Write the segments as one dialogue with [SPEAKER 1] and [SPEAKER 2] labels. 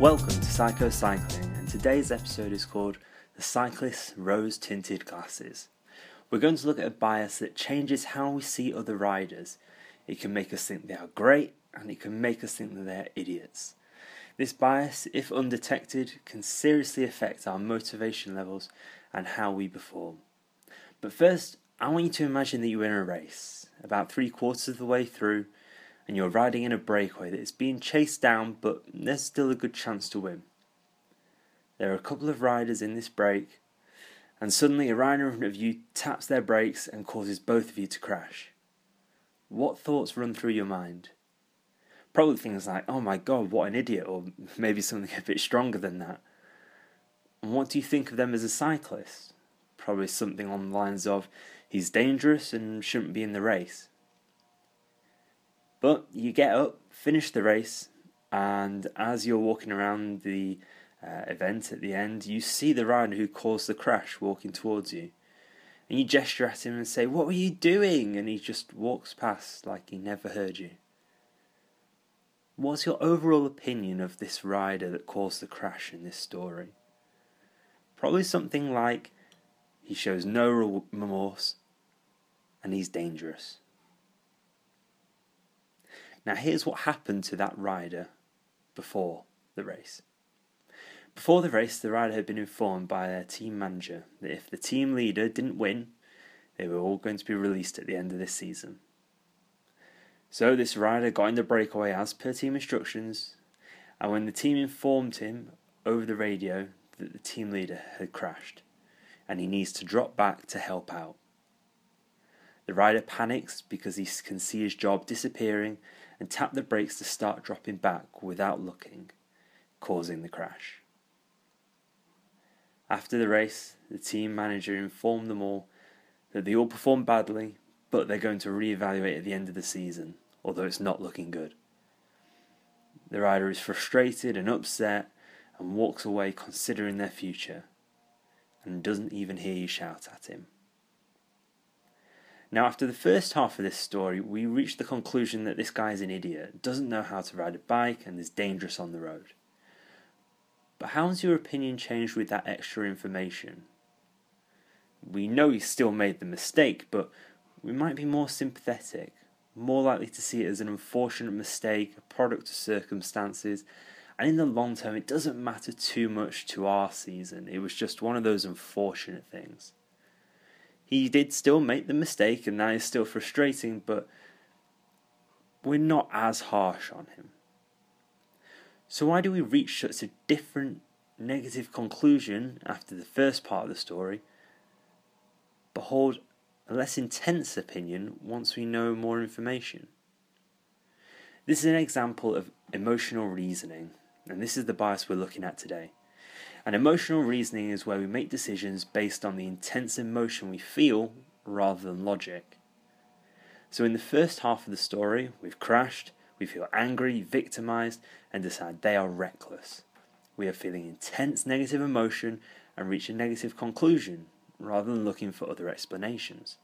[SPEAKER 1] Welcome to Psycho Cycling, and today's episode is called The Cyclist's Rose Tinted Glasses. We're going to look at a bias that changes how we see other riders. It can make us think they are great, and it can make us think that they're idiots. This bias, if undetected, can seriously affect our motivation levels and how we perform. But first, I want you to imagine that you're in a race, about three quarters of the way through, and you're riding in a breakaway that is being chased down, but there's still a good chance to win. There are a couple of riders in this break, and suddenly a rider in front of you taps their brakes and causes both of you to crash. What thoughts run through your mind? Probably things like, oh my god, what an idiot, or maybe something a bit stronger than that. And what do you think of them as a cyclist? Probably something on the lines of, he's dangerous and shouldn't be in the race. But you get up, finish the race, and as you're walking around the uh, event at the end, you see the rider who caused the crash walking towards you. And you gesture at him and say, What were you doing? And he just walks past like he never heard you. What's your overall opinion of this rider that caused the crash in this story? Probably something like he shows no remorse and he's dangerous. Now, here's what happened to that rider before the race. Before the race, the rider had been informed by their team manager that if the team leader didn't win, they were all going to be released at the end of this season. So, this rider got in the breakaway as per team instructions, and when the team informed him over the radio that the team leader had crashed and he needs to drop back to help out. The rider panics because he can see his job disappearing and tap the brakes to start dropping back without looking, causing the crash. After the race, the team manager informed them all that they all performed badly, but they're going to re-evaluate at the end of the season, although it's not looking good. The rider is frustrated and upset and walks away considering their future and doesn't even hear you shout at him. Now, after the first half of this story, we reach the conclusion that this guy is an idiot, doesn't know how to ride a bike, and is dangerous on the road. But how has your opinion changed with that extra information? We know he still made the mistake, but we might be more sympathetic, more likely to see it as an unfortunate mistake, a product of circumstances, and in the long term, it doesn't matter too much to our season. It was just one of those unfortunate things. He did still make the mistake, and that is still frustrating, but we're not as harsh on him. So, why do we reach such a different negative conclusion after the first part of the story, but hold a less intense opinion once we know more information? This is an example of emotional reasoning, and this is the bias we're looking at today. And emotional reasoning is where we make decisions based on the intense emotion we feel rather than logic. So, in the first half of the story, we've crashed, we feel angry, victimized, and decide they are reckless. We are feeling intense negative emotion and reach a negative conclusion rather than looking for other explanations.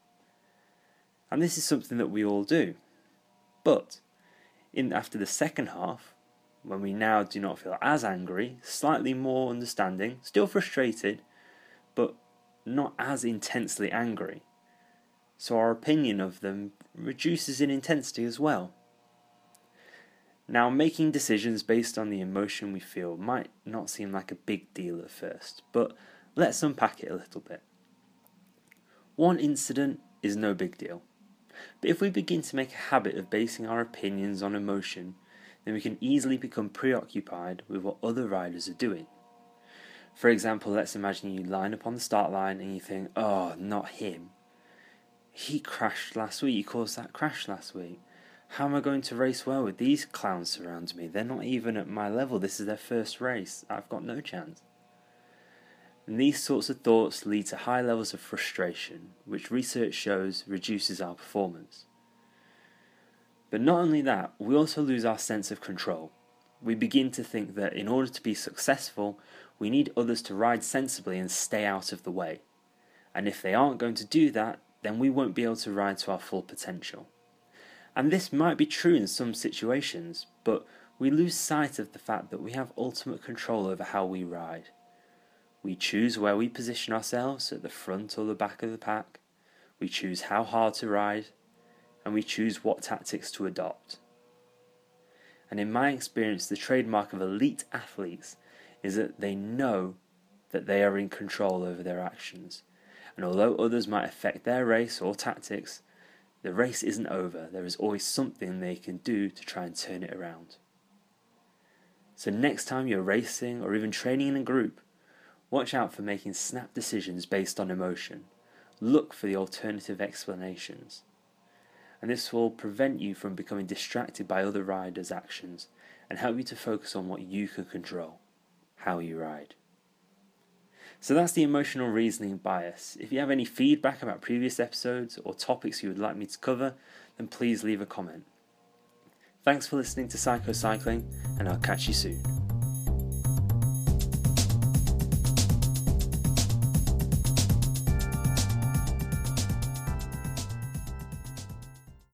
[SPEAKER 1] And this is something that we all do. But in after the second half, when we now do not feel as angry, slightly more understanding, still frustrated, but not as intensely angry. So our opinion of them reduces in intensity as well. Now, making decisions based on the emotion we feel might not seem like a big deal at first, but let's unpack it a little bit. One incident is no big deal, but if we begin to make a habit of basing our opinions on emotion, then we can easily become preoccupied with what other riders are doing. For example, let's imagine you line up on the start line and you think, oh, not him. He crashed last week, he caused that crash last week. How am I going to race well with these clowns surrounding me? They're not even at my level. This is their first race. I've got no chance. And these sorts of thoughts lead to high levels of frustration, which research shows reduces our performance. But not only that, we also lose our sense of control. We begin to think that in order to be successful, we need others to ride sensibly and stay out of the way. And if they aren't going to do that, then we won't be able to ride to our full potential. And this might be true in some situations, but we lose sight of the fact that we have ultimate control over how we ride. We choose where we position ourselves at the front or the back of the pack, we choose how hard to ride, and we choose what tactics to adopt. And in my experience, the trademark of elite athletes is that they know that they are in control over their actions. And although others might affect their race or tactics, the race isn't over. There is always something they can do to try and turn it around. So, next time you're racing or even training in a group, watch out for making snap decisions based on emotion. Look for the alternative explanations. And this will prevent you from becoming distracted by other riders' actions and help you to focus on what you can control how you ride. So that's the emotional reasoning bias. If you have any feedback about previous episodes or topics you would like me to cover, then please leave a comment. Thanks for listening to Psycho Cycling, and I'll catch you soon.